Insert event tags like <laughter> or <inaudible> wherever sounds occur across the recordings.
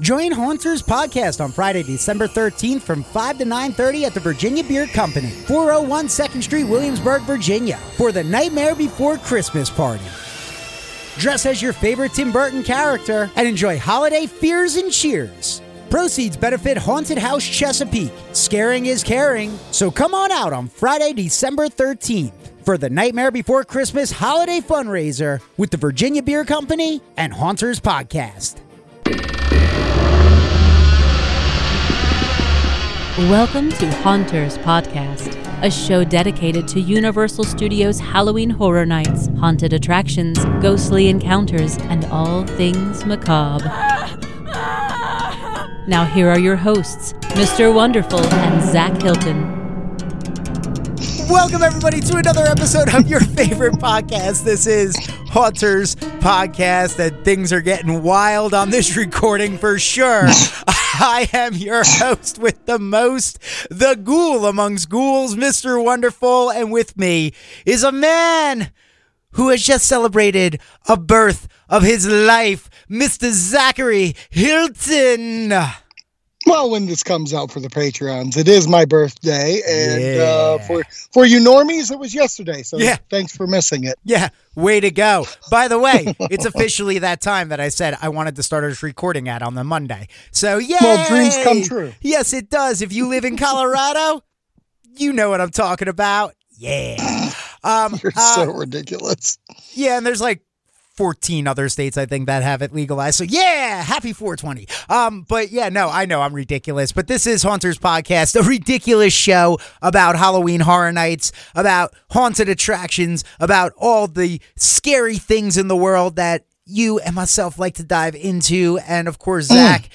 Join Haunters Podcast on Friday, December 13th from 5 to 9.30 at the Virginia Beer Company, 401 2nd Street, Williamsburg, Virginia, for the Nightmare Before Christmas party. Dress as your favorite Tim Burton character and enjoy holiday fears and cheers. Proceeds benefit Haunted House Chesapeake. Scaring is caring, so come on out on Friday, December 13th for the Nightmare Before Christmas holiday fundraiser with the Virginia Beer Company and Haunters Podcast. Welcome to Haunters Podcast, a show dedicated to Universal Studios Halloween Horror Nights, haunted attractions, ghostly encounters, and all things macabre. Now, here are your hosts, Mr. Wonderful and Zach Hilton. Welcome, everybody, to another episode of your <laughs> favorite podcast. This is Haunters Podcast, and things are getting wild on this recording for sure. <laughs> I am your host with the most, the ghoul amongst ghouls, Mr. Wonderful, and with me is a man who has just celebrated a birth of his life, Mr. Zachary Hilton. Well, when this comes out for the Patreons, it is my birthday, and uh, for for you normies, it was yesterday. So Yeah. thanks for missing it. Yeah, way to go. By the way, <laughs> it's officially that time that I said I wanted to start us recording at on the Monday. So, yeah. Well, dreams come true. Yes, it does. If you live in Colorado, you know what I'm talking about. Yeah. <laughs> Um, You're uh, so ridiculous. yeah, and there's like 14 other states I think that have it legalized. So yeah, happy 420. Um, but yeah, no, I know I'm ridiculous, but this is Haunters Podcast, a ridiculous show about Halloween horror nights, about haunted attractions, about all the scary things in the world that you and myself like to dive into. And of course, Zach,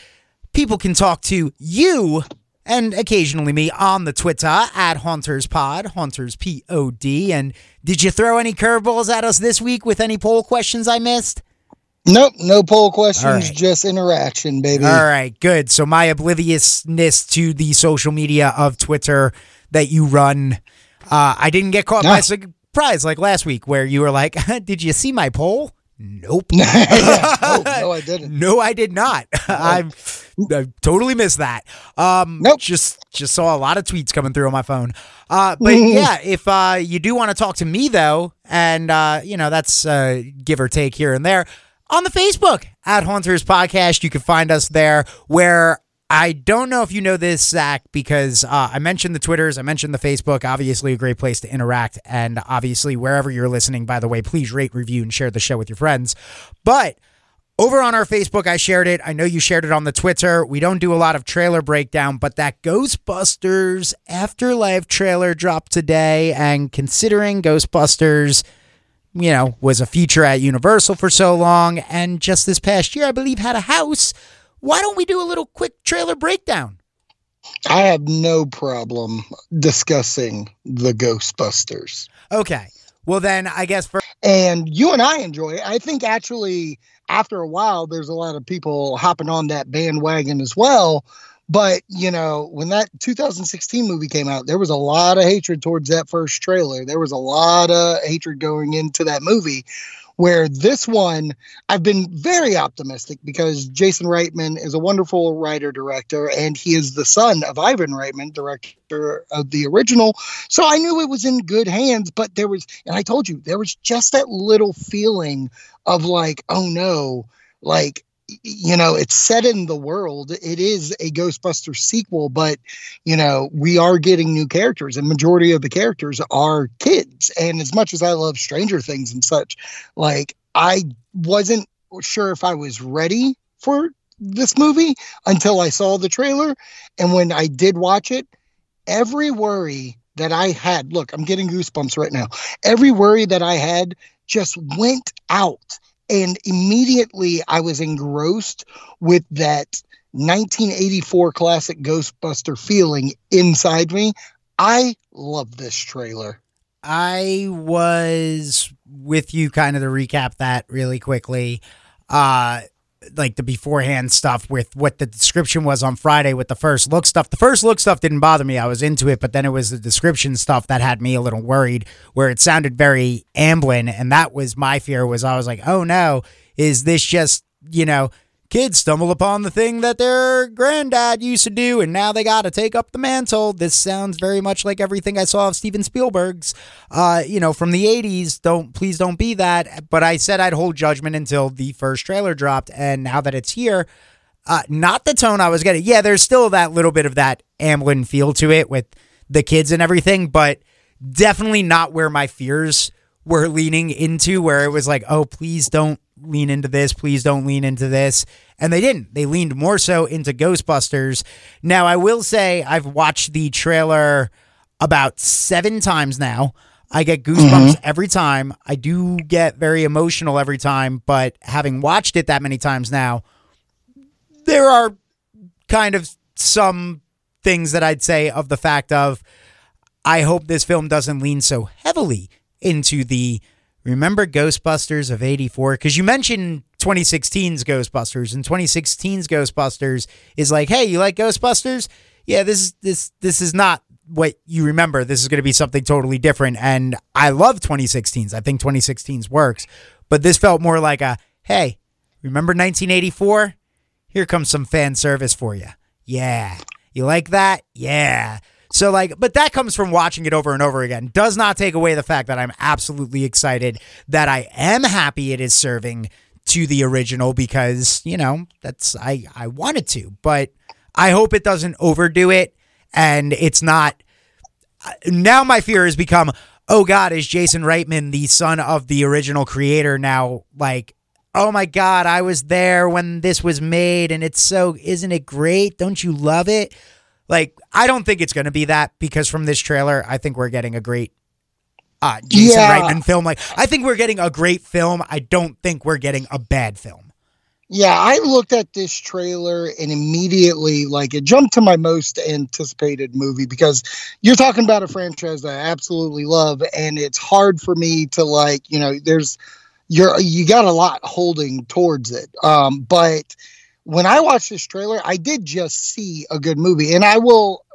people can talk to you and occasionally me on the Twitter at Haunters Pod, Haunters P O D. And did you throw any curveballs at us this week with any poll questions I missed? Nope, no poll questions, right. just interaction, baby. All right, good. So my obliviousness to the social media of Twitter that you run, uh, I didn't get caught by surprise like last week where you were like, <laughs> "Did you see my poll?" Nope. <laughs> Yeah. No, no, I didn't. No, I did not. <laughs> I I totally missed that. Um, Nope. Just just saw a lot of tweets coming through on my phone. Uh, but <laughs> yeah, if uh, you do want to talk to me though, and uh, you know that's uh, give or take here and there on the Facebook at Haunters Podcast, you can find us there. Where I don't know if you know this, Zach, because uh, I mentioned the Twitters, I mentioned the Facebook. Obviously, a great place to interact, and obviously wherever you're listening. By the way, please rate, review, and share the show with your friends. But over on our Facebook, I shared it. I know you shared it on the Twitter. We don't do a lot of trailer breakdown, but that Ghostbusters Afterlife trailer dropped today. And considering Ghostbusters, you know, was a feature at Universal for so long, and just this past year, I believe, had a house, why don't we do a little quick trailer breakdown? I have no problem discussing the Ghostbusters. Okay. Well, then I guess for And you and I enjoy it. I think actually, after a while, there's a lot of people hopping on that bandwagon as well. But, you know, when that 2016 movie came out, there was a lot of hatred towards that first trailer. There was a lot of hatred going into that movie. Where this one, I've been very optimistic because Jason Reitman is a wonderful writer director, and he is the son of Ivan Reitman, director of the original. So I knew it was in good hands, but there was, and I told you, there was just that little feeling of like, oh no, like, you know, it's set in the world. It is a Ghostbusters sequel, but, you know, we are getting new characters, and majority of the characters are kids. And as much as I love Stranger Things and such, like, I wasn't sure if I was ready for this movie until I saw the trailer. And when I did watch it, every worry that I had, look, I'm getting goosebumps right now. Every worry that I had just went out. And immediately I was engrossed with that 1984 classic Ghostbuster feeling inside me. I love this trailer. I was with you kind of to recap that really quickly. Uh like the beforehand stuff with what the description was on Friday with the first look stuff. The first look stuff didn't bother me. I was into it, but then it was the description stuff that had me a little worried where it sounded very Amblin and that was my fear was I was like, "Oh no, is this just, you know, kids stumble upon the thing that their granddad used to do and now they got to take up the mantle. This sounds very much like everything I saw of Steven Spielberg's uh, you know, from the 80s. Don't please don't be that, but I said I'd hold judgment until the first trailer dropped and now that it's here, uh, not the tone I was getting. Yeah, there's still that little bit of that Amblin feel to it with the kids and everything, but definitely not where my fears were leaning into, where it was like, oh, please don't lean into this. Please don't lean into this. And they didn't. They leaned more so into Ghostbusters. Now, I will say I've watched the trailer about seven times now. I get goosebumps mm-hmm. every time. I do get very emotional every time, but having watched it that many times now, there are kind of some things that I'd say of the fact of I hope this film doesn't lean so heavily into the remember Ghostbusters of 84? Because you mentioned 2016's Ghostbusters, and 2016's Ghostbusters is like, hey, you like Ghostbusters? Yeah, this is this this is not what you remember. This is going to be something totally different. And I love 2016's. I think 2016's works, but this felt more like a, hey, remember 1984? Here comes some fan service for you. Yeah. You like that? Yeah. So like, but that comes from watching it over and over again. Does not take away the fact that I'm absolutely excited that I am happy it is serving to the original because, you know, that's I I wanted to, but I hope it doesn't overdo it and it's not now my fear has become oh god is Jason Reitman the son of the original creator now? Like oh my god I was there when this was made and it's so isn't it great? Don't you love it like, I don't think it's going to be that because from this trailer, I think we're getting a great uh, Jason yeah. Reitman film. Like, I think we're getting a great film. I don't think we're getting a bad film. Yeah, I looked at this trailer and immediately, like, it jumped to my most anticipated movie because you're talking about a franchise that I absolutely love, and it's hard for me to like, you know, there's you're you got a lot holding towards it, um, but when I watched this trailer, I did just see a good movie. And I will,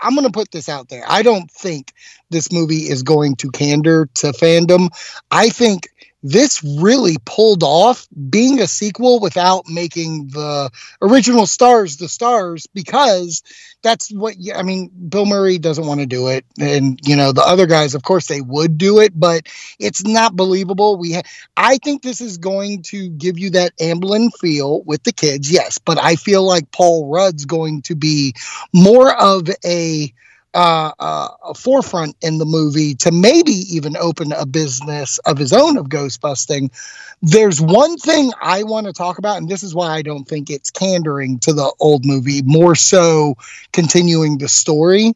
I'm going to put this out there. I don't think this movie is going to candor to fandom. I think this really pulled off being a sequel without making the original stars the stars because that's what I mean. Bill Murray doesn't want to do it, and you know the other guys, of course, they would do it, but it's not believable. We, ha- I think this is going to give you that Amblin feel with the kids, yes, but I feel like Paul Rudd's going to be more of a uh, uh, a forefront in the movie to maybe even open a business of his own of ghost busting. There's one thing I want to talk about, and this is why I don't think it's candoring to the old movie, more so continuing the story.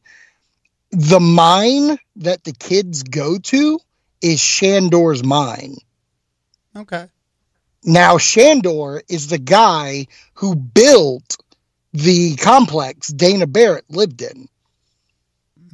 The mine that the kids go to is Shandor's mine. Okay. Now, Shandor is the guy who built the complex Dana Barrett lived in.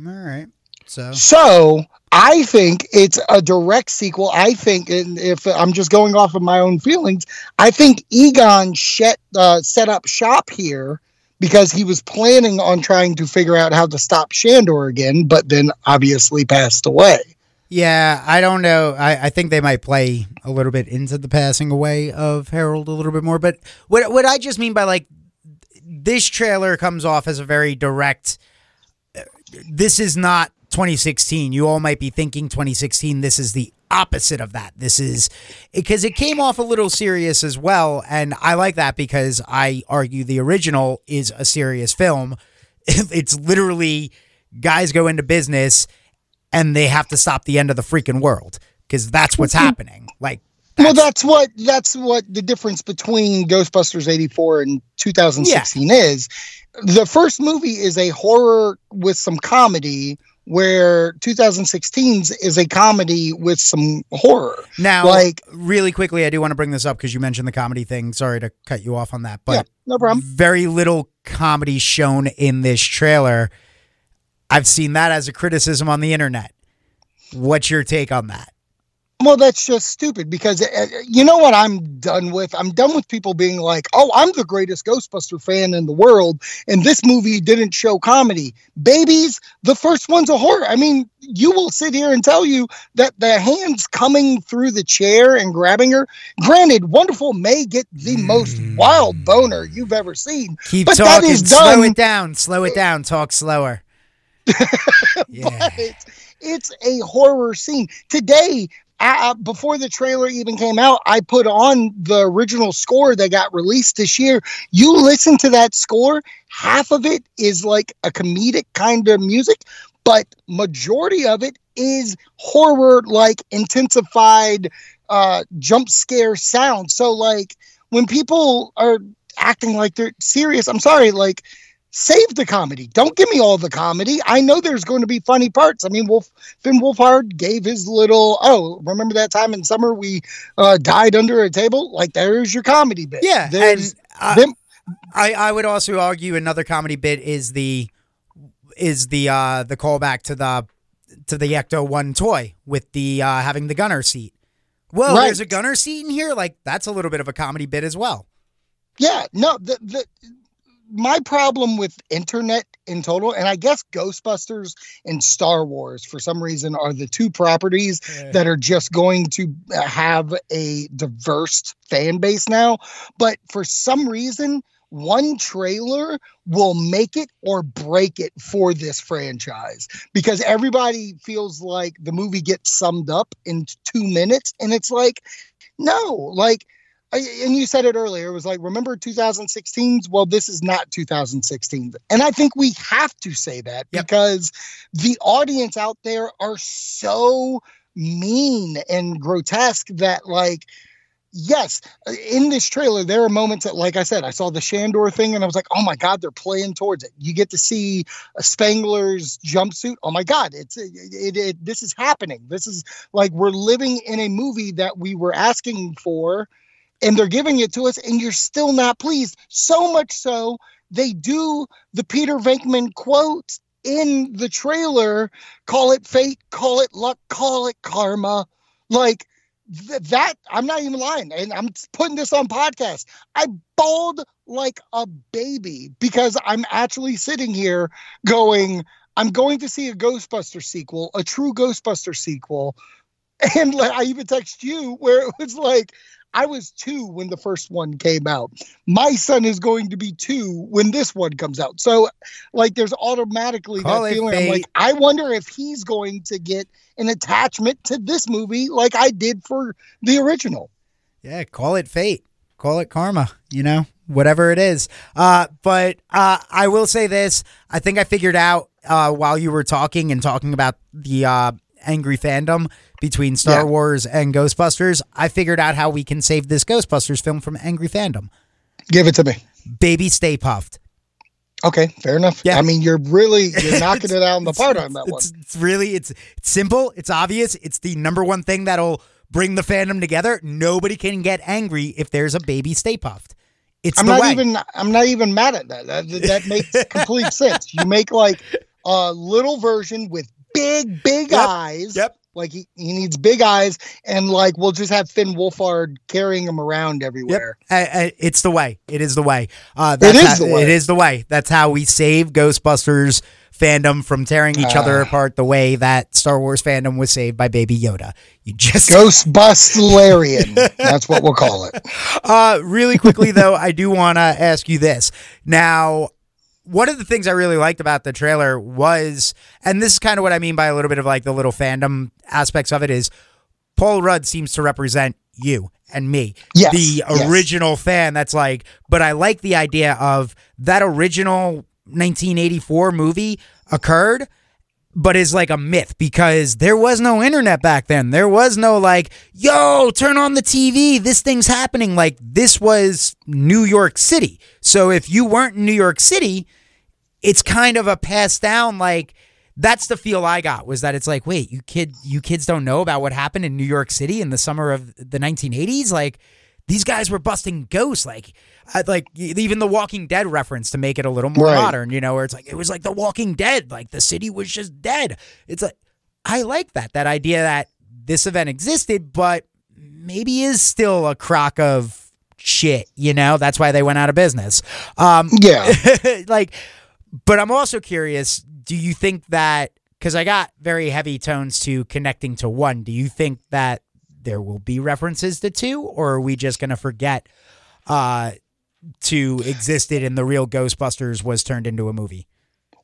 All right. So So I think it's a direct sequel. I think, and if I'm just going off of my own feelings, I think Egon set, uh, set up shop here because he was planning on trying to figure out how to stop Shandor again, but then obviously passed away. Yeah, I don't know. I, I think they might play a little bit into the passing away of Harold a little bit more. But what what I just mean by like this trailer comes off as a very direct this is not 2016. You all might be thinking 2016. This is the opposite of that. This is because it came off a little serious as well. And I like that because I argue the original is a serious film. <laughs> It's literally guys go into business and they have to stop the end of the freaking world because that's what's mm-hmm. happening. Like, that's, well, that's what that's what the difference between Ghostbusters '84 and 2016 yeah. is the first movie is a horror with some comedy where 2016's is a comedy with some horror. Now, like really quickly, I do want to bring this up because you mentioned the comedy thing. Sorry to cut you off on that, but yeah, no problem. Very little comedy shown in this trailer. I've seen that as a criticism on the internet. What's your take on that? Well, that's just stupid because uh, you know what I'm done with? I'm done with people being like, oh, I'm the greatest Ghostbuster fan in the world, and this movie didn't show comedy. Babies, the first one's a horror. I mean, you will sit here and tell you that the hands coming through the chair and grabbing her, granted, Wonderful may get the most wild boner you've ever seen. Keep but that talking. is Slow it down. Slow it down. Talk slower. <laughs> yeah. but it's a horror scene. Today, before the trailer even came out, I put on the original score that got released this year. You listen to that score, half of it is like a comedic kind of music, but majority of it is horror like intensified uh jump scare sound. So like when people are acting like they're serious, I'm sorry, like save the comedy. Don't give me all the comedy. I know there's going to be funny parts. I mean, Wolf Finn Wolfhard gave his little. Oh, remember that time in summer we uh, died under a table? Like there's your comedy bit. Yeah, there's and uh, them. I, I would also argue another comedy bit is the is the uh the callback to the to the Ecto One toy with the uh having the gunner seat. Well, Right. there's a gunner seat in here. Like that's a little bit of a comedy bit as well. Yeah, no, the the my problem with internet in total, and I guess Ghostbusters and Star Wars for some reason are the two properties that are just going to uh, have a diverse fan base now. But for some reason, one trailer will make it or break it for this franchise because everybody feels like the movie gets summed up in two minutes. And it's like, no, like, I- and you said it earlier, it was like, remember 2016's? Well, this is not 2016. And I think we have to say that Yep. because the audience out there are so mean and grotesque that, like, yes, in this trailer, there are moments that, like I said, I saw the Shandor thing and I was like, oh my God, they're playing towards it. You get to see a Spengler's jumpsuit. Oh my God, it's it, it, it this is happening. This is like we're living in a movie that we were asking for and they're giving it to us and you're still not pleased. So much so they do the Peter Venkman quote in the trailer, call it fate, call it luck, call it karma. Like th- that, I'm not even lying. And I'm putting this on podcast. I bawled like a baby because I'm actually sitting here going, I'm going to see a Ghostbuster sequel, a true Ghostbuster sequel. <laughs> And like, I even text you where it was like, I was two when the first one came out. My son is going to be two when this one comes out. So, like, there's automatically Call that feeling. I'm like, I wonder if he's going to get an attachment to this movie like I did for the original. Yeah, call it fate. Call it karma, you know, whatever it is. Uh, but uh, I will say this. I think I figured out uh, while you were talking and talking about the uh, angry fandom between Star Yeah. Wars and Ghostbusters, I figured out how we can save this Ghostbusters film from angry fandom. Give it to me. Baby Stay Puft. Okay, fair enough. Yeah. I mean, you're really you're <laughs> knocking it out in the park on that one. It's, it's really it's, it's simple. It's obvious. It's the number one thing that'll bring the fandom together. Nobody can get angry if there's a baby Stay Puft. It's I'm not way. even I'm not even mad at that. That, that makes <laughs> complete sense. You make like a little version with big, big Yep, eyes. Yep. Like he, he needs big eyes, and like we'll just have Finn Wolfhard carrying him around everywhere. Uh, uh, it's the way. It is the way. Uh, that's is how- the way. It is the way. That's how we save Ghostbusters fandom from tearing each other Ah. apart. The way that Star Wars fandom was saved by Baby Yoda. You just <laughs> Ghostbustlarian. That's what we'll call it. <laughs> Uh, really quickly though, I do want to ask you this. Now, one of the things I really liked about the trailer was, and this is kind of what I mean by a little bit of like the little fandom aspects of it is, Paul Rudd seems to represent you and me, Yes, the yes. original fan. That's like, but I like the idea of that original 1984 movie occurred but is like a myth because there was no internet back then. There was no like, yo, turn on the TV. This thing's happening. Like, this was New York City. So if you weren't in New York City, it's kind of a pass down. Like, that's the feel I got was that it's like, wait, you kid, you kids don't know about what happened in New York City in the summer of the 1980s. Like, these guys were busting ghosts. Like, like even the Walking Dead reference to make it a little more Right. modern. You know, where it's like it was like the Walking Dead. Like the city was just dead. It's like I like that that idea that this event existed, but maybe is still a crock of shit. You know, that's why they went out of business. Um, Yeah. <laughs> like, but I'm also curious. Do you think that because I got very heavy tones to connecting to one? Do you think that there will be references to two, or are we just gonna forget uh, two existed and the real Ghostbusters was turned into a movie?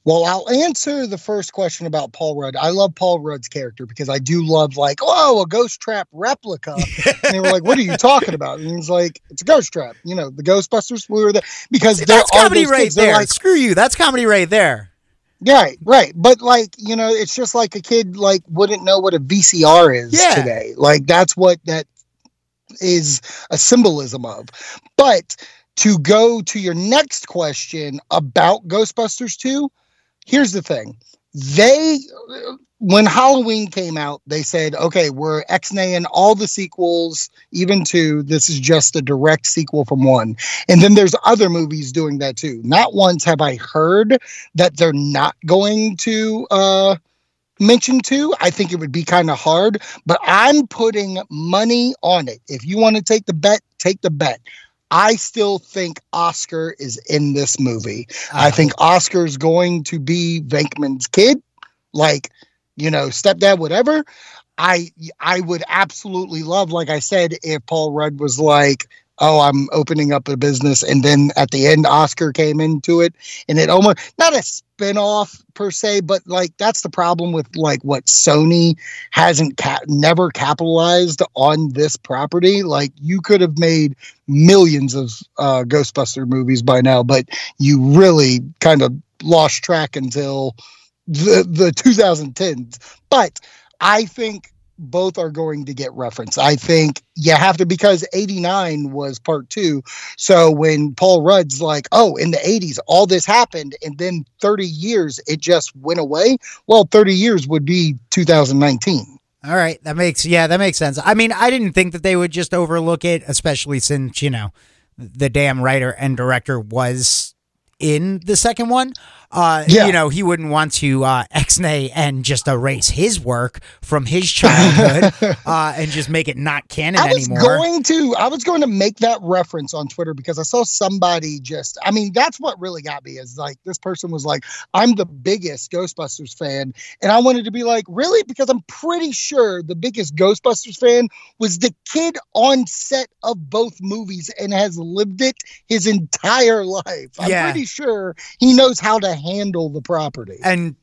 Well, I'll answer the first question about Paul Rudd. I love Paul Rudd's character because I do love like, oh, a ghost trap replica. and they were like, "What are you <laughs> talking about?" And he's like, "It's a ghost trap." You know, the Ghostbusters we were there because there That's comedy right kids, there. Like, Screw you. That's comedy right there. right, right. But like, you know, it's just like a kid like wouldn't know what a VCR is Yeah. today. Like that's what that is a symbolism of. But to go to your next question about Ghostbusters 2, here's the thing. They when Halloween came out, they said, okay, we're X-naying all the sequels, even two. This is just a direct sequel from one. And then there's other movies doing that too. Not once have I heard that they're not going to uh mention two. I think it would be kind of hard, but I'm putting money on it. If you want to take the bet, take the bet. I still think Oscar is in this movie. I uh-huh. think Oscar's going to be Venkman's kid, like, you know, stepdad, whatever. I I would absolutely love, like I said, if Paul Rudd was like, oh, I'm opening up a business, and then at the end Oscar came into it, and it almost not a spin-off per se, but like that's the problem with like what Sony hasn't never capitalized on this property. Like you could have made millions of uh, Ghostbuster movies by now, but you really kind of lost track until the the 2010s. But I think both are going to get referenced. I think you have to because 89 was part 2. So when Paul Rudd's like, "Oh, in the 80s all this happened and then 30 years it just went away." Well, 30 years would be 2019. All right, that makes yeah, that makes sense. I mean, I didn't think that they would just overlook it, especially since you know the damn writer and director was in the second one. Uh, Yeah. you know, he wouldn't want to uh, ex-nay and just erase his work from his childhood <laughs> uh, and just make it not canon I was anymore. going to I was going to make that reference on Twitter because I saw somebody just I mean that's what really got me is like this person was like I'm the biggest Ghostbusters fan and I wanted to be like really because I'm pretty sure the biggest Ghostbusters fan was the kid on set of both movies and has lived it his entire life. I'm Yeah. pretty sure he knows how to handle the property. and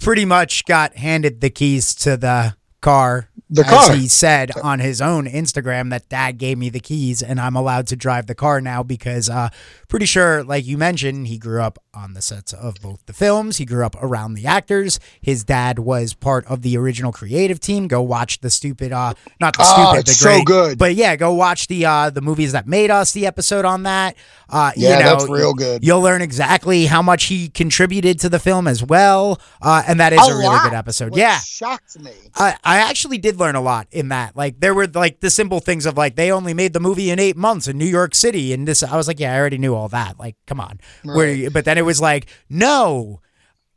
pretty much got handed the keys to the car. The as he said on his own Instagram that dad gave me the keys and I'm allowed to drive the car now because uh pretty sure like you mentioned he grew up on the sets of both the films. He grew up around the actors. His dad was part of the original creative team. Go watch the stupid uh not the Oh, stupid it's the so good. but yeah go watch the uh the movies that made us the episode on that. Uh Yeah, you know, that's real good. you'll learn exactly how much he contributed to the film as well uh and that is a, really good episode. yeah. shocked me. I, I actually did learn a lot in that. Like there were like the simple things of like they only made the movie in eight months in New York City, and this I was like, yeah, I already knew all that. Like, come on. Right. but then it was like, no,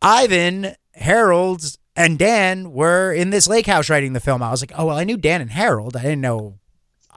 Ivan, Harold, and Dan were in this lake house writing the film. I was like, oh well, I knew Dan and Harold. I didn't know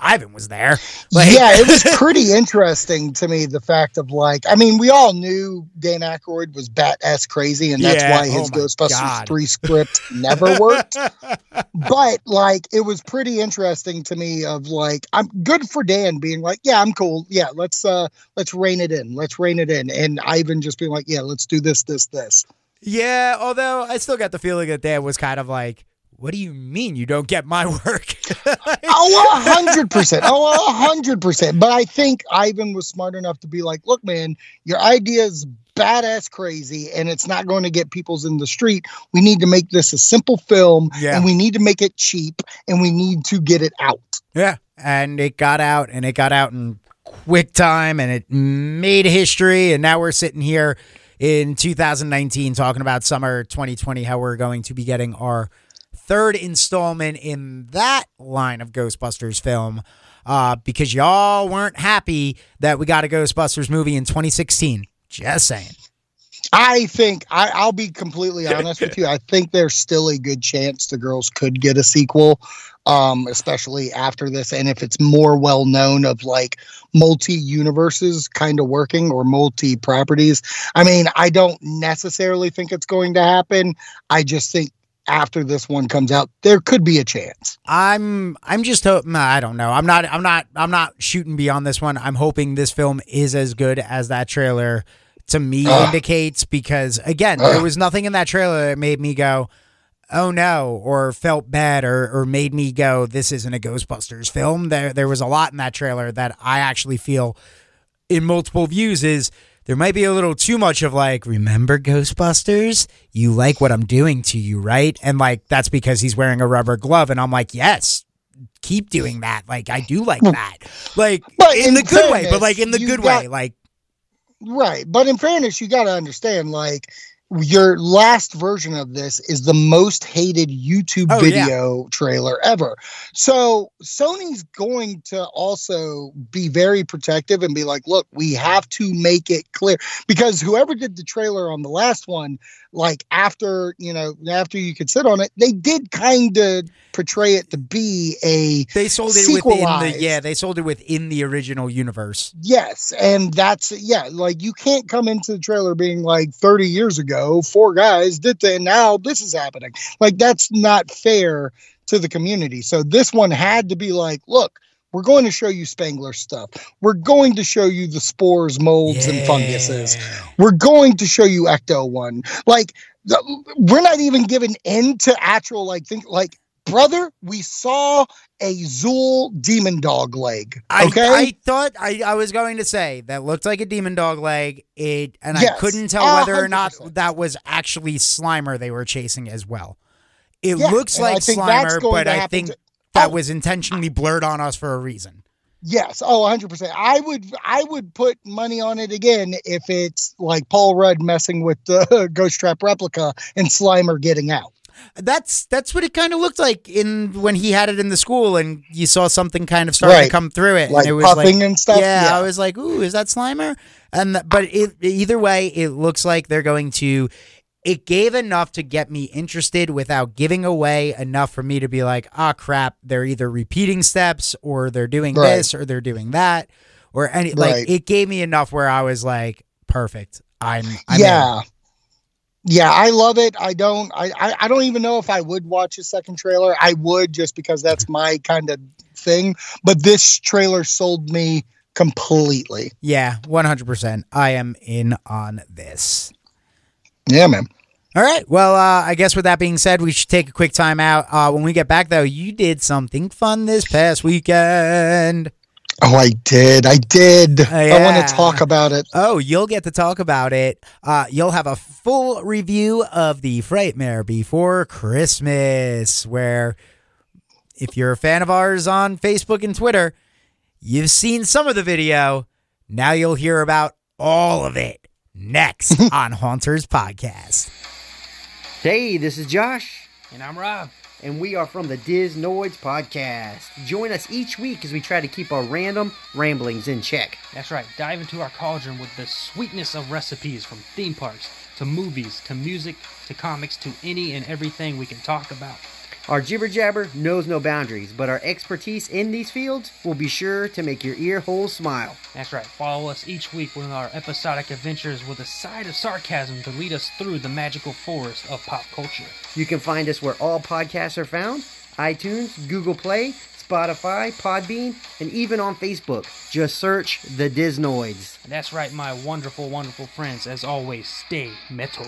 Ivan was there. Like, yeah, it was <laughs> pretty interesting to me the fact of like, I mean, we all knew Dan Aykroyd was bat ass crazy, and that's Yeah, why his oh Ghostbusters God. three script never worked. <laughs> but like, it was pretty interesting to me of like, I'm good for Dan being like, yeah, I'm cool, yeah, let's uh, let's rein it in, let's rein it in, and Ivan just being like, yeah, let's do this, this, this. yeah. Although I still got the feeling that Dan was kind of like, what do you mean you don't get my <laughs> work? <laughs> Oh, a hundred percent. Oh, a hundred percent. But I think Ivan was smart enough to be like, look, man, your idea is badass crazy and it's not going to get people's in the street. We need to make this a simple film Yeah. and we need to make it cheap and we need to get it out. Yeah, and it got out, and it got out in quick time, and it made history. And now we're sitting here in 2019 talking about summer 2020, how we're going to be getting our third installment in that line of Ghostbusters film. Uh, because y'all weren't happy that we got a Ghostbusters movie in 2016. Just saying. I think I, I'll be completely <laughs> honest with you. I think there's still a good chance the girls could get a sequel. um, especially after this, and if it's more well known of like multi universes kind of working or multi properties. I mean, I don't necessarily think it's going to happen. I just think after this one comes out, there could be a chance. I'm I'm just hoping I don't know. I'm not I'm not I'm not shooting beyond this one. I'm hoping this film is as good as that trailer to me Ugh. indicates because again, there ah. was nothing in that trailer that made me go, "Oh no," or felt bad or or made me go, "This isn't a Ghostbusters film." There there was a lot in that trailer that I actually feel in multiple views is there might be a little too much of like, remember Ghostbusters? You like what I'm doing to you, right? And like that's because he's wearing a rubber glove, and I'm like, yes, keep doing that. Like I do like that, like But in in the good way, but like in the good got- way, like Right. But in fairness, you got to understand like your last version of this is the most hated YouTube Oh, yeah. video trailer ever. So Sony's going to also be very protective and be like, look, we have to make it clear because whoever did the trailer on the last one, like after, you know, after you could sit on it, they did kind of portray it to be a they sold it within the yeah, they sold it within the original universe. Yes, and that's yeah, like you can't come into the trailer being like 30 years ago, four guys did that, and now this is happening. Like that's not fair to the community. So this one had to be like, look, we're going to show you Spengler stuff. We're going to show you the spores, molds, and funguses. We're going to show you Ecto One. Like the, we're not even giving into actual like think like brother. We saw a Zuul demon dog leg. I, Okay. I thought I, I was going to say that looked like a demon dog leg. It and I couldn't tell whether or not that was actually Slimer they were chasing as well. It Yeah, looks like Slimer, but I think to- that Oh. was intentionally blurred on us for a reason. Yes, oh, 100%. I would I would put money on it again if it's like Paul Rudd messing with the <laughs> Ghost Trap replica and Slimer getting out. That's that's what it kind of looked like in when he had it in the school, and you saw something kind of starting to come through it, Like and it was like and stuff. Yeah, I was like, "Ooh, is that Slimer?" And but it, either way, it looks like they're going to. It gave enough to get me interested without giving away enough for me to be like, "Ah, crap!" They're either repeating steps, or they're doing Right. this, or they're doing that, or any Right. like. It gave me enough where I was like, "Perfect." I'm. I'm in. Yeah. I love it. I don't I, I I don't even know if I would watch a second trailer. I would just because that's my kind of thing. But this trailer sold me completely. yeah, one hundred percent. I am in on this. Yeah, man. All right. Well, uh, I guess with that being said, we should take a quick time out. Uh, when we get back, though, you did something fun this past weekend. Oh, I did. I did. I want to talk about it. Oh, you'll get to talk about it. Uh, you'll have a full review of the Frightmare before Christmas, where if you're a fan of ours on Facebook and Twitter, you've seen some of the video. Now you'll hear about all of it next <laughs> on Haunters Podcast. Hey, this is Josh, And I'm Rob. And we are from the Disnoids Podcast. Join us each week as we try to keep our random ramblings in check. That's right. Dive into our cauldron with the sweetness of recipes from theme parks to movies to music to comics to any and everything we can talk about. Our jibber jabber knows no boundaries, but our expertise in these fields will be sure to make your ear holes smile. That's right. Follow us each week with our episodic adventures with a side of sarcasm to lead us through the magical forest of pop culture. You can find us where all podcasts are found iTunes, Google Play, Spotify, Podbean, and even on Facebook. Just search the Disnoids. That's right, my wonderful, wonderful friends. As always, stay metal.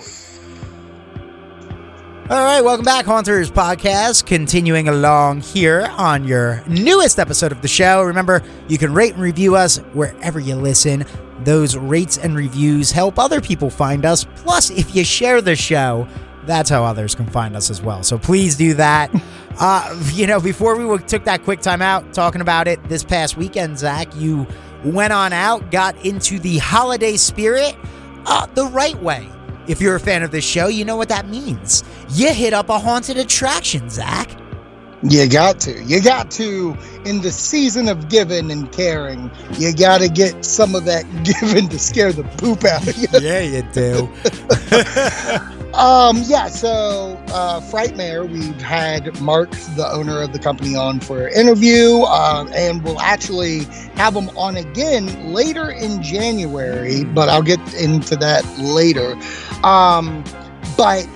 All right, welcome back, Haunters Podcast. Continuing along here on your newest episode of the show. Remember, you can rate and review us wherever you listen. Those rates and reviews help other people find us. Plus, if you share the show, that's how others can find us as well. So please do that. <laughs> uh, you know, before we took that quick time out talking about it this past weekend, Zach, you went on out, got into the holiday spirit uh, the right way. If you're a fan of this show, you know what that means. You hit up a haunted attraction, Zach. You got to. You got to. In the season of giving and caring, you got to get some of that <laughs> giving to scare the poop out of you. Yeah, you do. <laughs> <laughs> Um, yeah, so uh, Frightmare, we've had Mark, the owner of the company, on for an interview, uh, and we'll actually have him on again later in January, but I'll get into that later. Um, but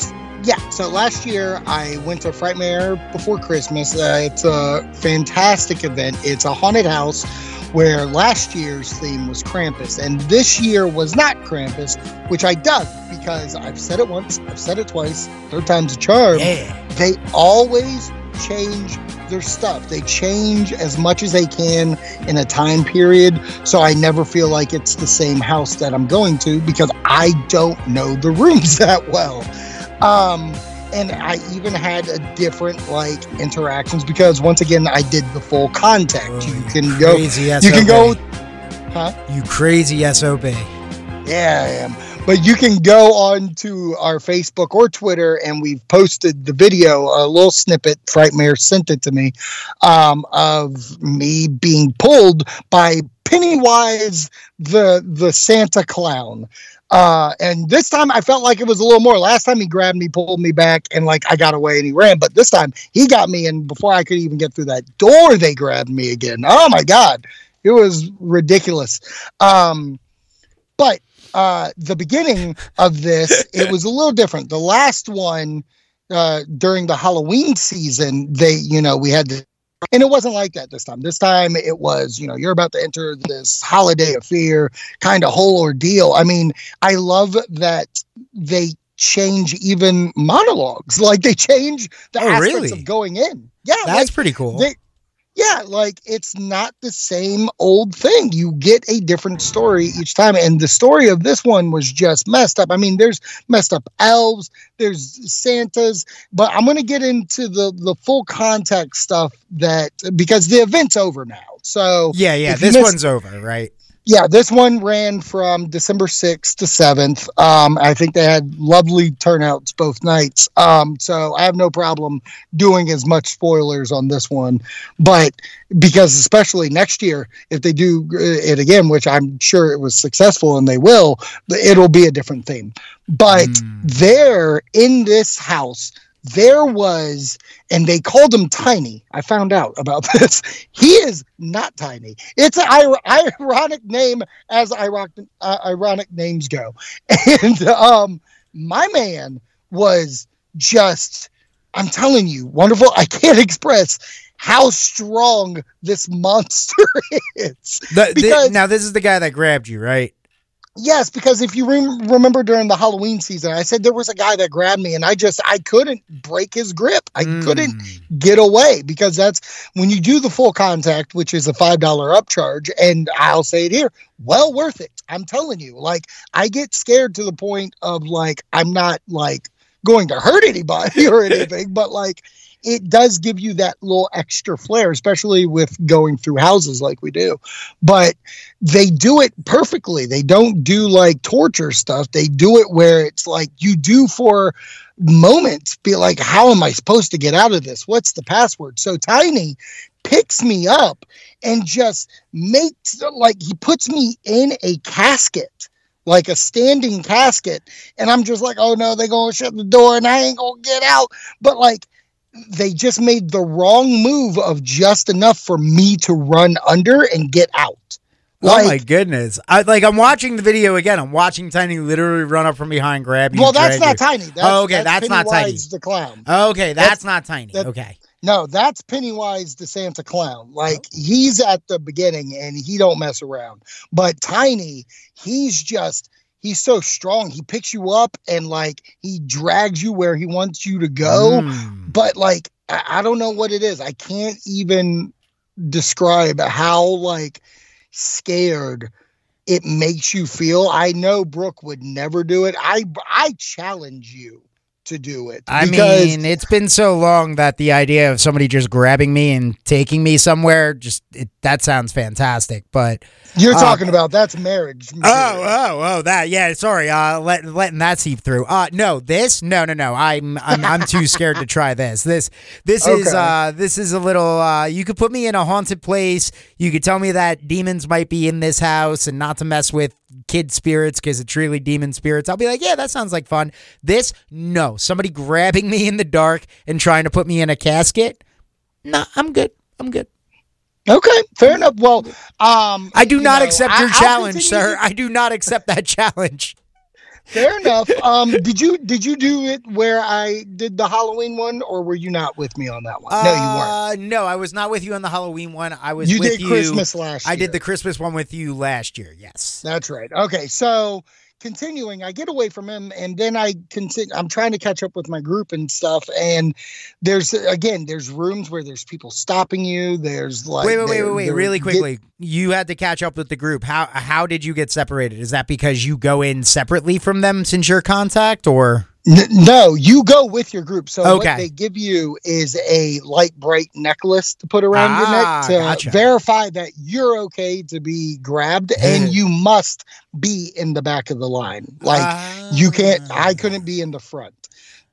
yeah, so last year I went to Frightmare before Christmas. Uh, it's a fantastic event. It's a haunted house where last year's theme was Krampus, and this year was not Krampus, which I dug because I've said it once, I've said it twice, third time's a charm. Yeah. They always change their stuff. They change as much as they can in a time period, so I never feel like it's the same house that I'm going to because I don't know the <laughs> rooms that well. Um, and I even had a different like interactions because once again I did the full contact. Oh, you can go crazy you can go huh? You crazy SOB. Yeah, I am. But you can go on to our Facebook or Twitter, and we've posted the video, a little snippet. Frightmare sent it to me um, of me being pulled by Pennywise, the the Santa clown. Uh, and this time I felt like it was a little more. Last time he grabbed me, pulled me back, and like I got away and he ran. But this time he got me, and before I could even get through that door, they grabbed me again. Oh my god, it was ridiculous. Um, but uh, the beginning of this, it was a little different. The last one uh, during the Halloween season, they, you know, we had the, and it wasn't like that this time. This time it was, you know, you're about to enter this holiday of fear kind of whole ordeal. I mean, I love that they change even monologues, <laughs> like they change the Oh, aspects really? of going in. Yeah, That's like, pretty cool. they- yeah, like it's not the same old thing. You get a different story each time. And the story of this one was just messed up. I mean, there's messed up elves, there's Santas, but I'm going to get into the, the full context stuff that because the event's over now. So, yeah, yeah. This miss- one's over, right? Yeah, this one ran from December 6th to 7th. Um, I think they had lovely turnouts both nights. Um, so I have no problem doing as much spoilers on this one. But because, especially next year, if they do uh, it again, which I'm sure it was successful and they will, it'll be a different theme. But Mm. there in this house, there was, and they called him Tiny. I found out about <laughs> this. He is not tiny. It's an ir- ironic name as ironic, uh, ironic names go. <laughs> And um, my man was just, I'm telling you, wonderful. I can't express how strong this monster <laughs> is. The- the- Because- now this is the guy that grabbed you, right? Yes, because if you rem- remember during the Halloween season, I said there was a guy that grabbed me and I just, I couldn't break his grip. I couldn't Mm. get away because that's when you do the full contact, which is a five dollar upcharge, and I'll say it here, well worth it. I'm telling you, like I get scared to the point of like I'm not like going to hurt anybody or <laughs> anything, but like it does give you that little extra flair, especially with going through houses like we do. But they do it perfectly. They don't do like torture stuff. They do it where it's like you do for moments be like, how am I supposed to get out of this? What's the password? So Tiny picks me up and just makes like he puts me in a casket, like a standing casket. And I'm just like, oh no, they're gonna shut the door and I ain't gonna get out. But like they just made the wrong move of just enough for me to run under and get out. oh my goodness! I like. I'm watching the video again. I'm watching Tiny literally run up from behind, grab you. well, that's not you. tiny. That's, Oh, okay, that's not Tiny. The clown. Okay, that's, That's- not Tiny. that- okay. No, that's Pennywise the Santa clown. Like he's at the beginning and he don't mess around. But Tiny, he's just he's so strong. He picks you up and like he drags you where he wants you to go. Mm. But like I, I don't know what it is. I can't even describe how like scared it makes you feel. I know Brooke would never do it. I I challenge you to do it. I mean, it's been so long that the idea of somebody just grabbing me and taking me somewhere just it, that sounds fantastic. But You're Uh, talking about that's marriage. oh, material. oh, oh, that yeah. Sorry, uh, let, letting that seep through. Uh, no, this, no, no, no. I'm I'm I'm too <laughs> scared to try this. This this is uh this is a little. Uh, you could put me in a haunted place. You could tell me that demons might be in this house and not to mess with kid spirits because it's really demon spirits, I'll be like, yeah, that sounds like fun. This, no. Somebody grabbing me in the dark and trying to put me in a casket. Nah, I'm good. I'm good. Okay, fair enough. Well, um, I do not know, accept your I'll challenge, sir. to- I do not accept that <laughs> challenge. Fair enough. Um, did you did you do it where I did the Halloween one, or were you not with me on that one? no, you weren't. Uh, no, I was not with you on the Halloween one. I was You with did you. Christmas last I year. did the Christmas one with you last year. Yes. That's right. Okay, so continuing, I get away from him, and then I continue. I'm trying to catch up with my group and stuff. And there's again, there's rooms where there's people stopping you. There's like wait, wait, wait, wait, wait. Really get- quickly, you had to catch up with the group. How how did you get separated? Is that because you go in separately from them since your contact, or no, you go with your group. So Okay. what they give you is a light bright necklace to put around Ah, your neck to gotcha. verify that you're okay to be grabbed, and you must be in the back of the line. Like you can't. Ah. I couldn't be in the front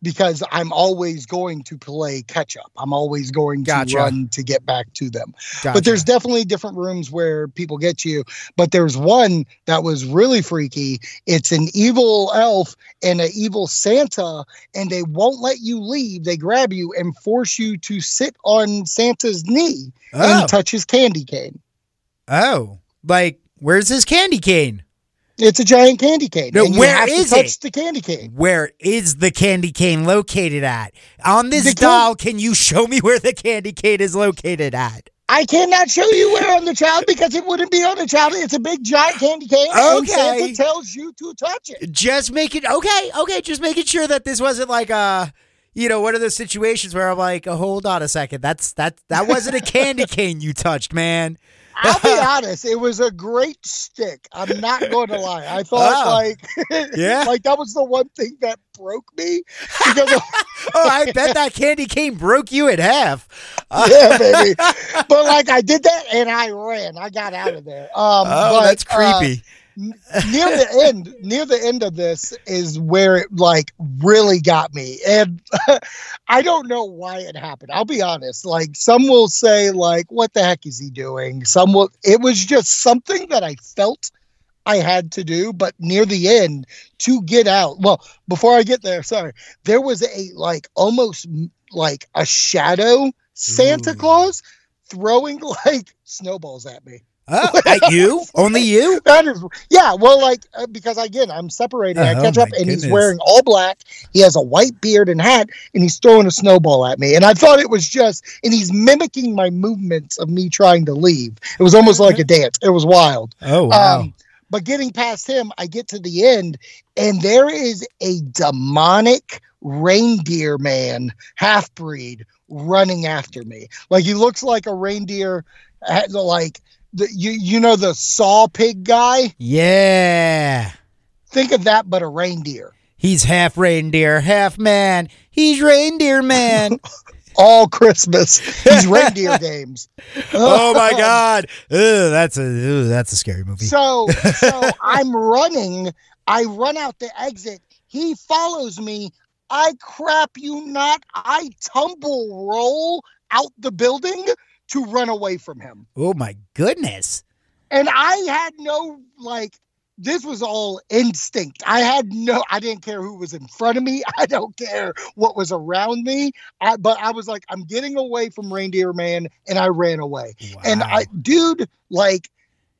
because I'm always going to play catch up. I'm always going to Gotcha. run to get back to them. Gotcha. But there's definitely different rooms where people get you. But there's one that was really freaky. It's an evil elf and an evil Santa, and they won't let you leave. They grab you and force you to sit on Santa's knee oh, and touch his candy cane. oh, like where's his candy cane? It's a giant candy cane. No, and where is it? the candy cane. Where is the candy cane located at? On this The can- doll, can you show me where the candy cane is located at? I cannot show you where on the child because it wouldn't be on the child. It's a big giant candy cane, and Okay. Santa tells you to touch it. just make it okay okay just making sure that this wasn't like a you know one of those situations where i'm like oh, hold on a second that's that that wasn't a candy <laughs> cane you touched man I'll be <laughs> honest, it was a great stick. I'm not going to lie. I thought Oh. like, <laughs> Yeah? like that was the one thing that broke me because of, <laughs> oh i bet that candy cane broke you in half Uh, yeah, baby. But like I did that and I ran. I got out of there. Um, oh but, that's uh, creepy near the end near the end of this is where it like really got me. And <laughs> i don't know why it happened. I'll be honest. Like some will say like what the heck is he doing? Some will it was just something that i felt i had to do but near the end to get out well before i get there sorry there was a like almost like a shadow santa Ooh. claus throwing <laughs> like snowballs at me <laughs> oh at you only you <laughs> that is, yeah. Well, like uh, because again, I'm separating. I Oh, catch up, and he's wearing all black. He has a white beard and hat, and he's throwing a snowball at me. And I thought it was just, and he's mimicking my movements of me trying to leave. It was almost like a dance. It was wild. oh wow Um, but getting past him, I get to the end, and there is a demonic reindeer man, half breed, running after me. Like he looks like a reindeer, like the, you you know the saw pig guy. yeah Think of that, but a reindeer. he's half reindeer half man he's reindeer man <laughs> All Christmas, these <laughs> reindeer games. oh my <laughs> god that's a that's a scary movie So, so I'm running. I run out the exit. He follows me. I crap you not. I tumble roll out the building to run away from him. oh my goodness And I had no like this was all instinct. I had no I didn't care who was in front of me. <laughs> I don't care what was around me. I, but I was like I'm getting away from Reindeer Man and I ran away. And I dude like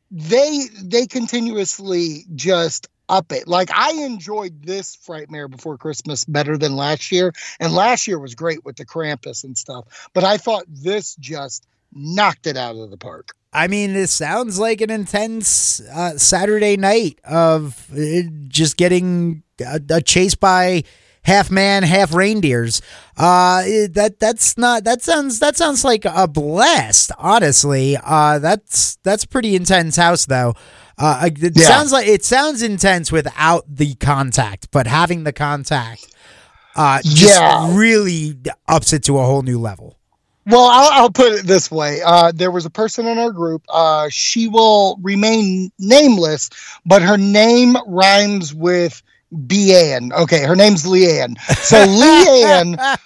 they they continuously just up it. Like I enjoyed this Frightmare before Christmas better than last year. And last year was great with the Krampus and stuff. But I thought this just knocked it out of the park. I mean, this sounds like an intense uh, Saturday night of uh, just getting a, a chase by half man, half reindeers. Uh, that that's not that sounds that sounds like a blast. Honestly, uh, that's that's pretty intense house though. Uh, it Yeah. sounds like it sounds intense without the contact, but having the contact, uh, just Yeah. really ups it to a whole new level. Well, I'll, I'll put it this way. Uh, there was a person in our group. Uh, she will remain nameless, but her name rhymes with Leanne. Okay, her name's Leanne. So <laughs> Leanne,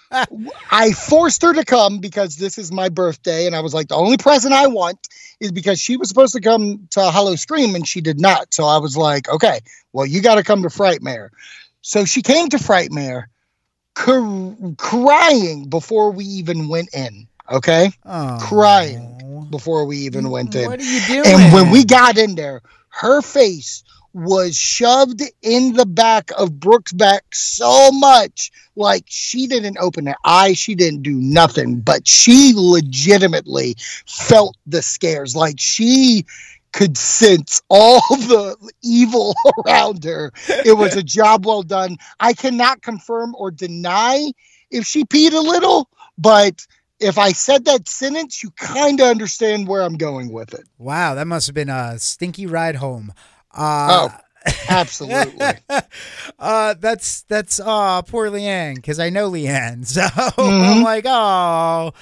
I forced her to come because this is my birthday, and I was like, the only present I want is because she was supposed to come to Howl-O-Scream and she did not. So I was like, okay, well, you got to come to Frightmare. So she came to Frightmare, cr- crying before we even went in. Okay, Oh. crying before we even went in. What are you doing? And when we got in there, her face was shoved in the back of Brooke's back so much, like she didn't open her eyes, she didn't do nothing, but she legitimately felt the scares. Like she could sense all <laughs> the evil <laughs> around her. It was a job well done. I cannot confirm or deny if she peed a little, but if I said that sentence, you kind of understand where I'm going with it. Wow, that must have been a stinky ride home. Uh, Oh, <laughs> absolutely. uh, that's that's uh poor Leanne because I know Leanne, so I'm Mhm. like, oh,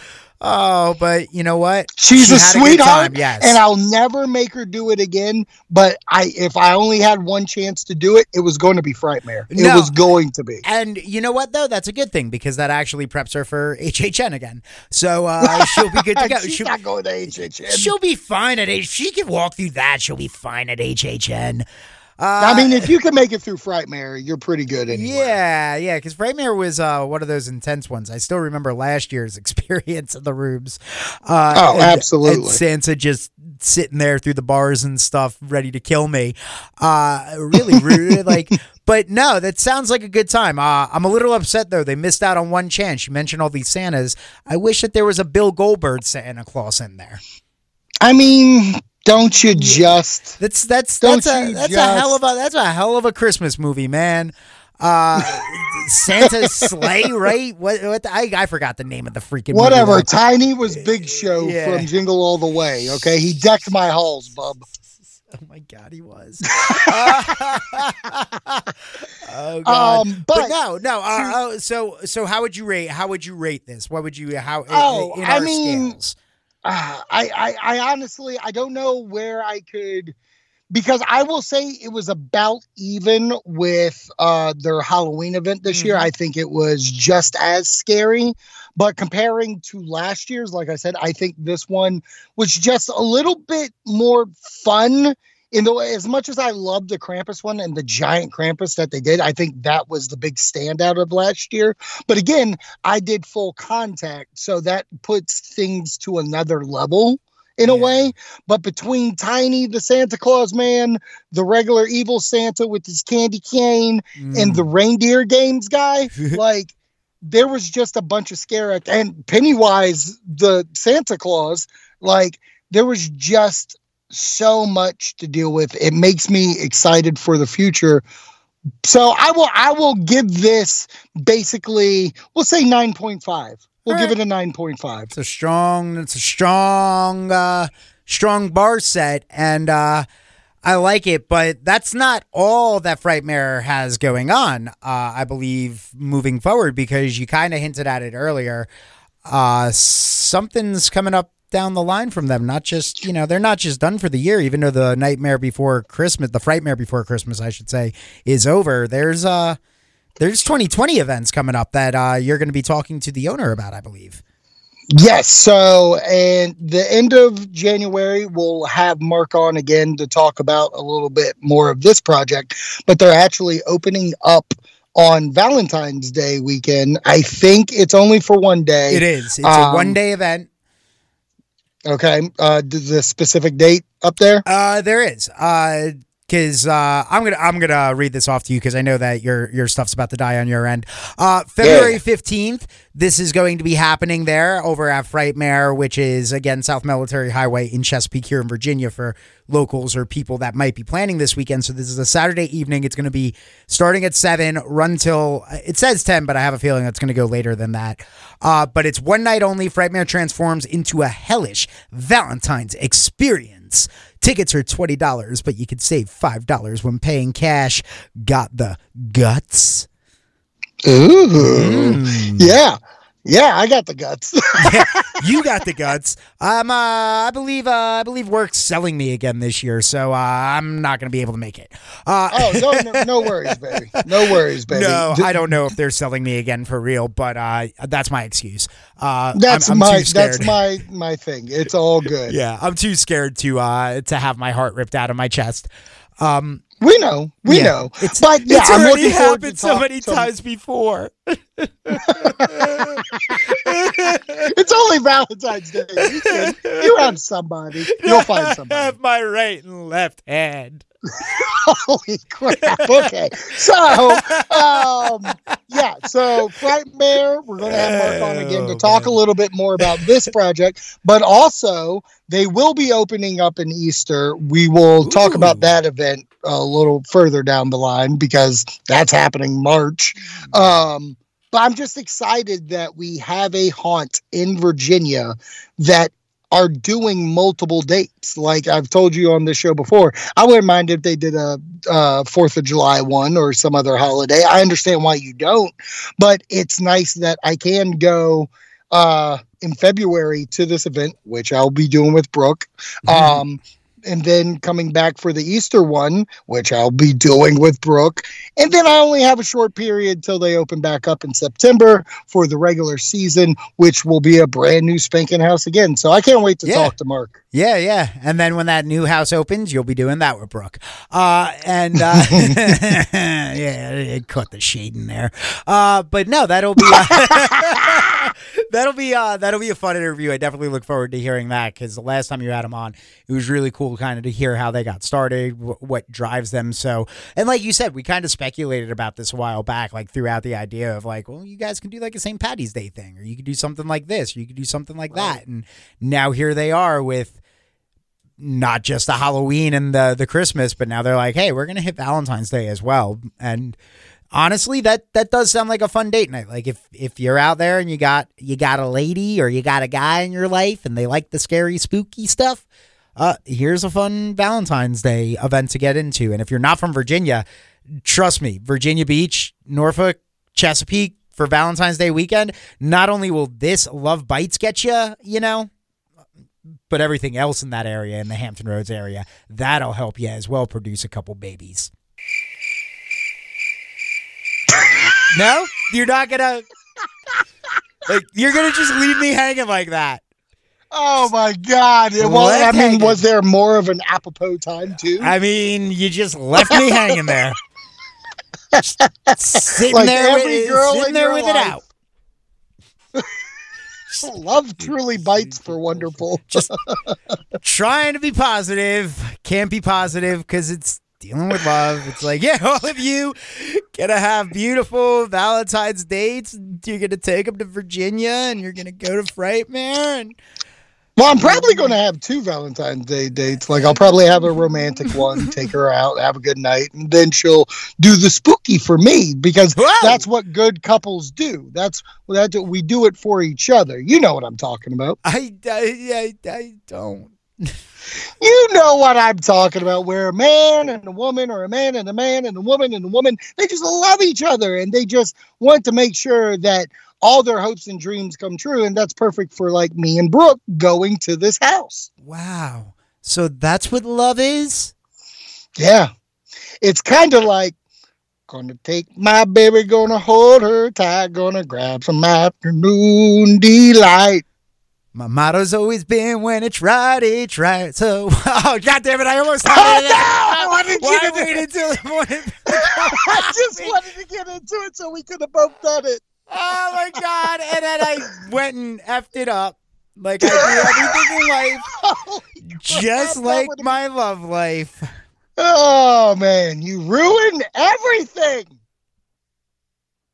oh, but you know what? She's She a sweetheart, time, yes, and I'll never make her do it again. But I, if I only had one chance to do it, it was going to be Frightmare. It No. was going to be. And you know what though? That's a good thing because that actually preps her for HHN again. So uh, she'll be good to <laughs> go. She's She'll, not going to HHN. she'll be fine at H. She can walk through that. She'll be fine at HHN. Uh, I mean, if you can make it through Frightmare, you're pretty good anyway. Yeah, yeah, because Frightmare was uh, one of those intense ones. I still remember last year's <laughs> experience in the rooms. Uh, Oh, and- absolutely. And Santa just sitting there through the bars and stuff, ready to kill me. Uh, really rude. <laughs> like, but no, that sounds like a good time. Uh, I'm a little upset though. They missed out on one chance. You mentioned all these Santas. I wish that there was a Bill Goldberg Santa Claus in there. I mean, don't you just? That's that's that's a that's a hell of a that's a hell of a Christmas movie, man. Uh, Santa's <laughs> Slay, right? What? What? The, I I forgot the name of the freaking Whatever. though. Tiny was Big Show Yeah. from Jingle All the Way. Okay, he decked my halls, bub. <laughs> Oh my god, he was. <laughs> oh god. Um, but, but no, no. Uh, oh, so so how would you rate? How would you rate this? What would you how? Oh, in I our mean, scales? Uh, I, I, I honestly, I don't know where I could, because I will say it was about even with uh, their Halloween event this year. Mhm. I think it was just as scary, but comparing to last year's, like I said, I think this one was just a little bit more fun. In the way, as much as I love the Krampus one and the giant Krampus that they did, I think that was the big standout of last year. But again, I did full contact, so that puts things to another level in a way. But between Tiny, the Santa Claus man, the regular evil Santa with his candy cane, and Mm. the reindeer games guy, <laughs> like there was just a bunch of scare act and Pennywise, the Santa Claus, like there was just so much to deal with. It makes me excited for the future. So I will I will give this basically we'll say 9.5. We'll All give right. it a 9.5. It's a strong, it's a strong, uh, strong bar set, and uh, I like it. But that's not all that Frightmare has going on. Uh, I believe moving forward because you kind of hinted at it earlier. Uh, something's coming up down the line from them. Not just you know they're not just done for the year. Even though the Nightmare Before Christmas, the Frightmare Before Christmas, I should say, is over. There's uh there's 2020 events coming up that uh, you're going to be talking to the owner about. I believe. Yes. So, and the end of January, we'll have Mark on again to talk about a little bit more of this project. But they're actually opening up on Valentine's Day weekend. I think it's only for one day. It is. It's a Um, one day event. Okay. Uh, the specific date up there? Uh, there is. Uh, because uh, I'm gonna I'm gonna read this off to you because I know that your your stuff's about to die on your end. Uh, February fifteenth, this is going to be happening there over at Frightmare, which is again South Military Highway in Chesapeake here in Virginia for locals or people that might be planning this weekend. So this is a Saturday evening. It's going to be starting at seven, run till it says ten, but I have a feeling it's going to go later than that. Uh, but it's one night only. Frightmare transforms into a hellish Valentine's experience. Tickets are $20, but you could save $5 when paying cash. Got the guts? Ooh. Mm. Yeah. Yeah, I got the guts. <laughs> <laughs> you got the guts. Um, uh, I believe, uh, I believe work's selling me again this year, so uh, I'm not going to be able to make it. Uh, oh, no, no, no <laughs> worries, baby. No worries, baby. no, I don't know if they're selling me again for real, but uh, that's my excuse. Uh, That's I'm, I'm my that's my my thing. It's all good. yeah, I'm too scared to uh to have my heart ripped out of my chest. Um, We know, we yeah, know. It's, but yeah, it's I'm already looking forward to happened so many to- times before. <laughs> <laughs> It's only Valentine's Day. You, can, you have somebody. You'll <laughs> find somebody. I have my right and left hand. Holy crap. Okay. So, um, yeah. So, Frightmare, we're going to have Mark on again to Oh, talk a little bit more about this project, but also they will be opening up in Easter. We will talk about that event a little further down the line because that's happening March. Um, but I'm just excited that we have a haunt in Virginia that are doing multiple dates. Like I've told you on this show before, I wouldn't mind if they did a uh, Fourth of July one or some other holiday. I understand why you don't, but it's nice that I can go uh, in February to this event, which I'll be doing with Brooke. Um, and then coming back for the Easter one, which I'll be doing with Brooke. And then I only have a short period till they open back up in September for the regular season, which will be a brand new spanking house again. So I can't wait to Yeah. talk to Mark. Yeah, yeah. And then when that new house opens, you'll be doing that with Brooke. Uh, and uh, <laughs> <laughs> yeah, it caught the shade in there. Uh, but no, that'll be uh, <laughs> that'll be uh, that'll be a fun interview. I definitely look forward to hearing that because the last time you had them on, it was really cool, kind of to hear how they got started, wh- what drives them. So, and like you said, we kind of speculated about this a while back, like throughout the idea of like, well, you guys can do like a St. Patty's Day thing, or you could do something like this, or you could do something like that, and now here they are with not just the Halloween and the the Christmas, but now they're like, hey, we're gonna hit Valentine's Day as well. And honestly, that that does sound like a fun date night. Like if if you're out there and you got you got a lady or you got a guy in your life and they like the scary, spooky stuff, uh, here's a fun Valentine's Day event to get into. And if you're not from Virginia, trust me, Virginia Beach, Norfolk, Chesapeake for Valentine's Day weekend, not only will this Love Bites get you, you know, but everything else in that area, in the Hampton Roads area, that'll help you as well produce a couple babies. No, you're not gonna. Like you're gonna just leave me hanging like that. Oh my God. Well, I mean, hanging. was there more of an apropos time too? I mean, you just left me hanging there, sitting Like there, with, sitting in there with it out. <laughs> Love truly bites for wonderful. Just <laughs> trying to be positive, can't be positive because it's dealing with love. It's like, yeah, <laughs> all of you gonna have beautiful Valentine's dates. You're gonna take them to Virginia, and you're gonna go to Frightmare, and Well, I'm probably going to have two Valentine's Day dates. Like, I'll probably have a romantic <laughs> one, take her out, have a good night, and then she'll do the spooky for me because Whoa! that's what good couples do. That's what we do it for each other. You know what I'm talking about. I, I, I, I don't. You know what I'm talking about. Where a man and a woman, or a man and a man and a woman and a woman, they just love each other and they just want to make sure that all their hopes and dreams come true. And that's perfect for like me and Brooke going to this house. Wow. So that's what love is. Yeah. It's kind of like gonna take my baby, gonna hold her tight, gonna grab some afternoon delight. My motto's always been when it's right, it's right. So, <laughs> oh god damn it! I almost Oh, started no! <laughs> I wanted Why you to wait until the morning? <laughs> I just wanted to get into it so we could have both done it. Oh my god! And then I went and effed it up like I do everything in life, just that like my love life. Oh man, you ruined everything.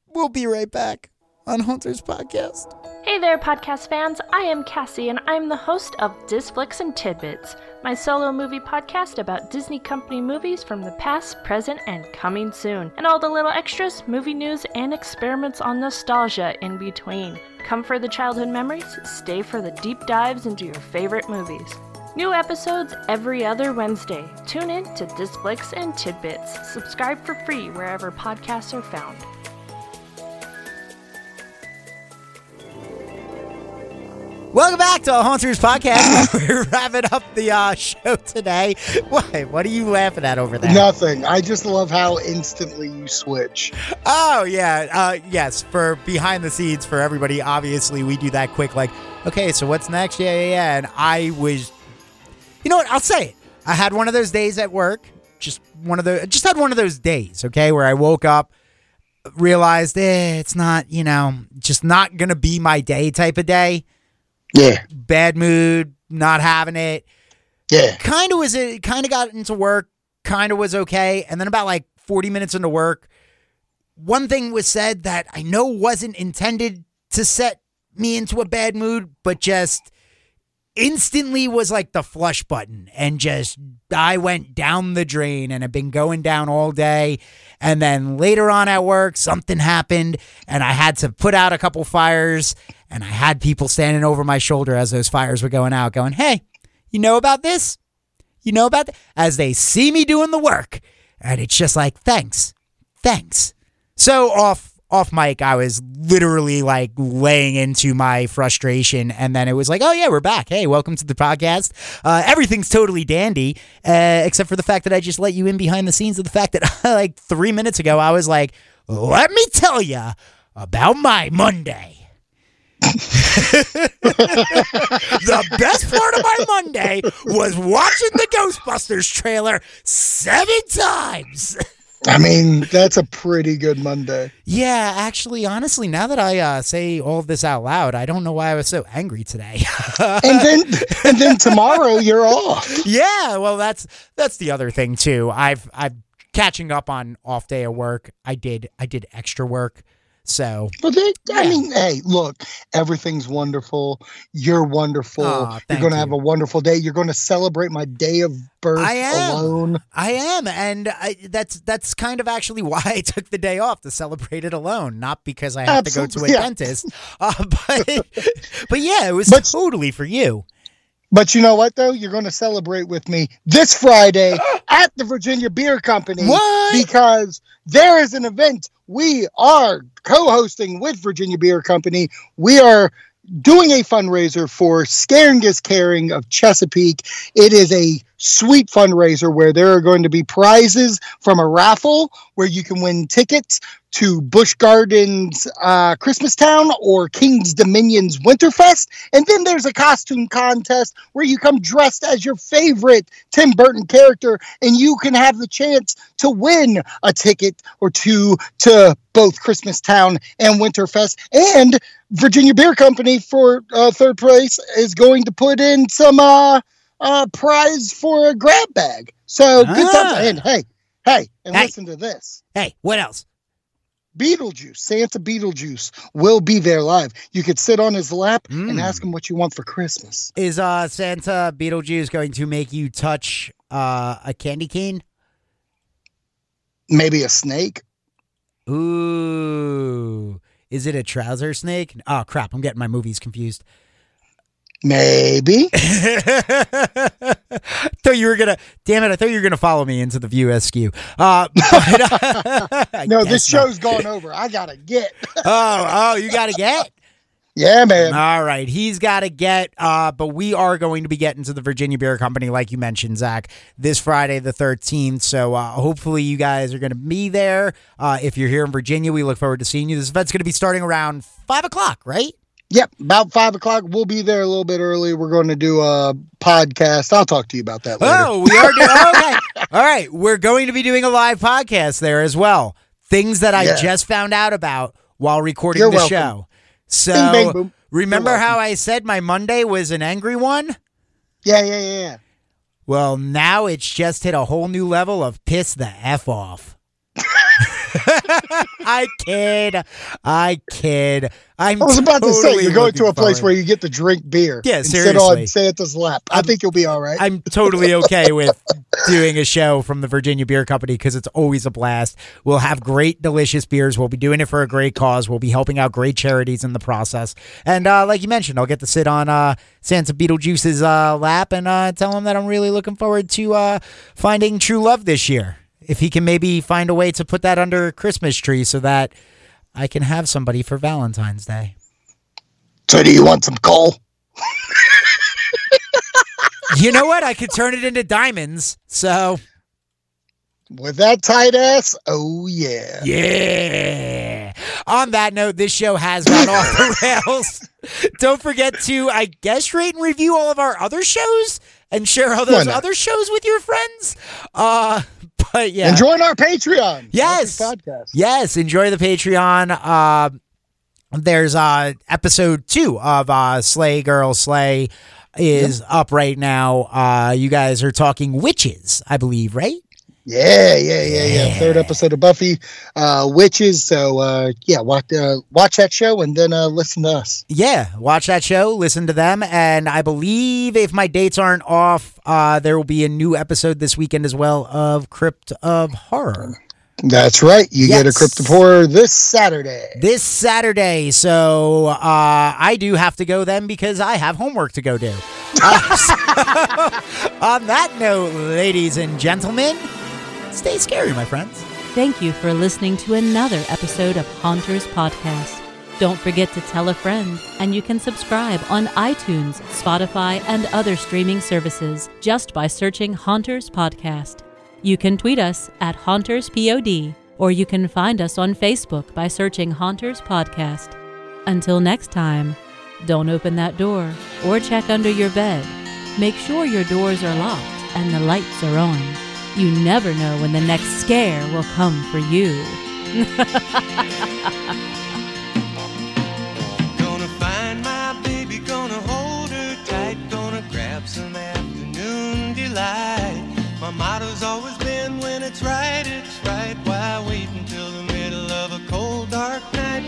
We'll be right back on Haunters podcast. Hey there, podcast fans. I am Cassie, and I'm the host of Disflicks and Tidbits, my solo movie podcast about Disney Company movies from the past, present, and coming soon, and all the little extras, movie news, and experiments on nostalgia in between. Come for the childhood memories, stay for the deep dives into your favorite movies. New episodes every other Wednesday. Tune in to Disflicks and Tidbits. Subscribe for free wherever podcasts are found. Welcome back to Haunters Podcast. <laughs> We're wrapping up the uh, show today. What? What are you laughing at over there? Nothing. I just love how instantly you switch. Oh yeah, uh, yes. For behind the scenes, for everybody, obviously we do that quick. Like, okay, so what's next? Yeah, yeah, yeah. And I was, you know what? I'll say it. I had one of those days at work. Just one of the, just had one of those days. Okay, where I woke up, realized eh, it's not, you know, just not gonna be my day type of day. Yeah. Bad mood, not having it. Yeah. kind of was it kind of got into work kind of was okay and then about like 40 minutes into work one thing was said that i know wasn't intended to set me into a bad mood but just instantly was like the flush button and just i went down the drain and I've been going down all day and then later on at work something happened and i had to put out a couple fires and i had people standing over my shoulder as those fires were going out going hey you know about this? You know about? As they see me doing the work. And it's just like, thanks. Thanks. So off off mic, I was literally like laying into my frustration. And then it was like, oh yeah, we're back. Hey, welcome to the podcast. Uh, everything's totally dandy, uh, except for the fact that I just let you in behind the scenes of the fact that <laughs> like three minutes ago, I was like, let me tell you about my Monday. The best part of my Monday was watching the Ghostbusters trailer seven times. I mean, that's a pretty good Monday. Yeah, actually, honestly, now that I uh, say all of this out loud, I don't know why I was so angry today. <laughs> And then and then tomorrow you're off. yeah, well, that's that's the other thing too. I've I'm catching up on off day of work. I did I did extra work, so But they, I Yeah. mean, hey, look, everything's wonderful. You're wonderful. Aw, You're going to you. have a wonderful day. You're going to celebrate my day of birth I am. alone. I am, and I, that's that's kind of actually <laughs> why I took the day off to celebrate it alone, not because I have to go to a yeah. dentist. <laughs> Uh, but <laughs> but yeah, it was But- totally for you. But you know what, though? You're going to celebrate with me this Friday <gasps> at the Virginia Beer Company. What? Because there is an event we are co hosting with Virginia Beer Company. We are doing a fundraiser for Scaring Caring of Chesapeake. It is a sweet fundraiser where there are going to be prizes from a raffle where you can win tickets to Busch Gardens uh, Christmas Town or Kings Dominion's Winterfest. And then there's a costume contest where you come dressed as your favorite Tim Burton character and you can have the chance to win a ticket or two to both Christmas Town and Winterfest. And Virginia Beer Company for uh, third place is going to put in some uh, uh, prize for a grab bag. So good Ah. times. And hey, hey, and Hey. listen to this. Hey, what else? Beetlejuice, Santa Beetlejuice will be there live. You could sit on his lap and Mm. ask him what you want for Christmas. Is uh Santa Beetlejuice going to make you touch uh, a candy cane? Maybe a snake. Ooh, is it a trouser snake? Oh crap! I'm getting my movies confused. Maybe. <laughs> thought you were gonna. Damn it! I thought you were gonna follow me into the View SQ. Uh, <laughs> but, <laughs> I No, this show's gone over. I gotta get. Oh, oh, you gotta get. Yeah, man. All right, he's got to get. Uh, but we are going to be getting to the Virginia Beer Company, like you mentioned, Zach, this Friday the thirteenth. So uh, hopefully you guys are going to be there. Uh, if you're here in Virginia, we look forward to seeing you. This event's going to be starting around five o'clock, right? Yep, about five o'clock. We'll be there a little bit early. We're going to do a podcast. I'll talk to you about that later. Oh, we are doing. Oh, okay, <laughs> all right. We're going to be doing a live podcast there as well. Things that I Yeah. just found out about while recording You're the welcome. show. So Bing, bang, remember how. I said my Monday was an angry one? Yeah, yeah, yeah, yeah. Well, now it's just hit a whole new level of piss the F off. <laughs> <laughs> I kid. I kid. I'm I was about to say you're going to a place where you get to drink beer. Yeah, and sit on Santa's lap. i think you'll be all right. I'm totally okay with doing a show from the Virginia Beer Company because it's always a blast. We'll have great, delicious beers. We'll be doing it for a great cause. We'll be helping out great charities in the process. And uh, like you mentioned, I'll get to sit on uh, Santa Beetlejuice's uh, lap and uh, tell him that I'm really looking forward to uh, finding true love this year. If he can maybe find a way to put that under a Christmas tree so that I can have somebody for Valentine's Day. so, do you want some coal? you know what? I could turn it into diamonds. So With that tight ass, oh yeah. Yeah. On that note, this show has gone off the <laughs> rails. Don't forget to, I guess, rate and review all of our other shows and share all those other shows with your friends. Uh, <laughs> but yeah. And join our Patreon. Yes. Podcast. Yes, enjoy the Patreon. Uh, there's uh episode two of uh Slay Girl Slay is up right now. Uh you guys are talking witches, I believe, right? Yeah, yeah, yeah, yeah. Third episode of Buffy, uh, witches. So uh, yeah, watch uh, watch that show and then uh, listen to us. Yeah, watch that show, listen to them, and I believe if my dates aren't off, uh, there will be a new episode this weekend as well of Crypt of Horror That's right. You get a Crypt of Horror this Saturday. this Saturday. So uh, I do have to go then because I have homework to go do. <laughs> Uh, so, <laughs> on that note, ladies and gentlemen, stay scary, my friends. Thank you for listening to another episode of Haunters Podcast. Don't forget to tell a friend, and you can subscribe on iTunes, Spotify, and other streaming services just by searching Haunters Podcast. You can tweet us at HauntersPod, or you can find us on Facebook by searching Haunters Podcast. Until next time, don't open that door or check under your bed. Make sure your doors are locked and the lights are on. You never know when the next scare will come for you. <laughs> Gonna find my baby, gonna hold her tight, gonna grab some afternoon delight. My motto's always been when it's right, it's right. Why wait until the middle of a cold, dark night?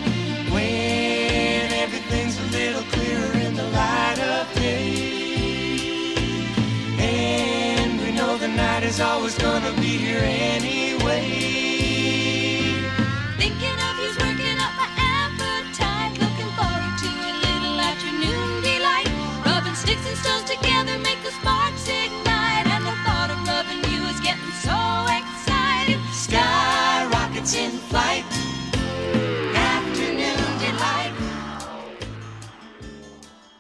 When everything's a little clearer in the light of day. Is always gonna be here anyway.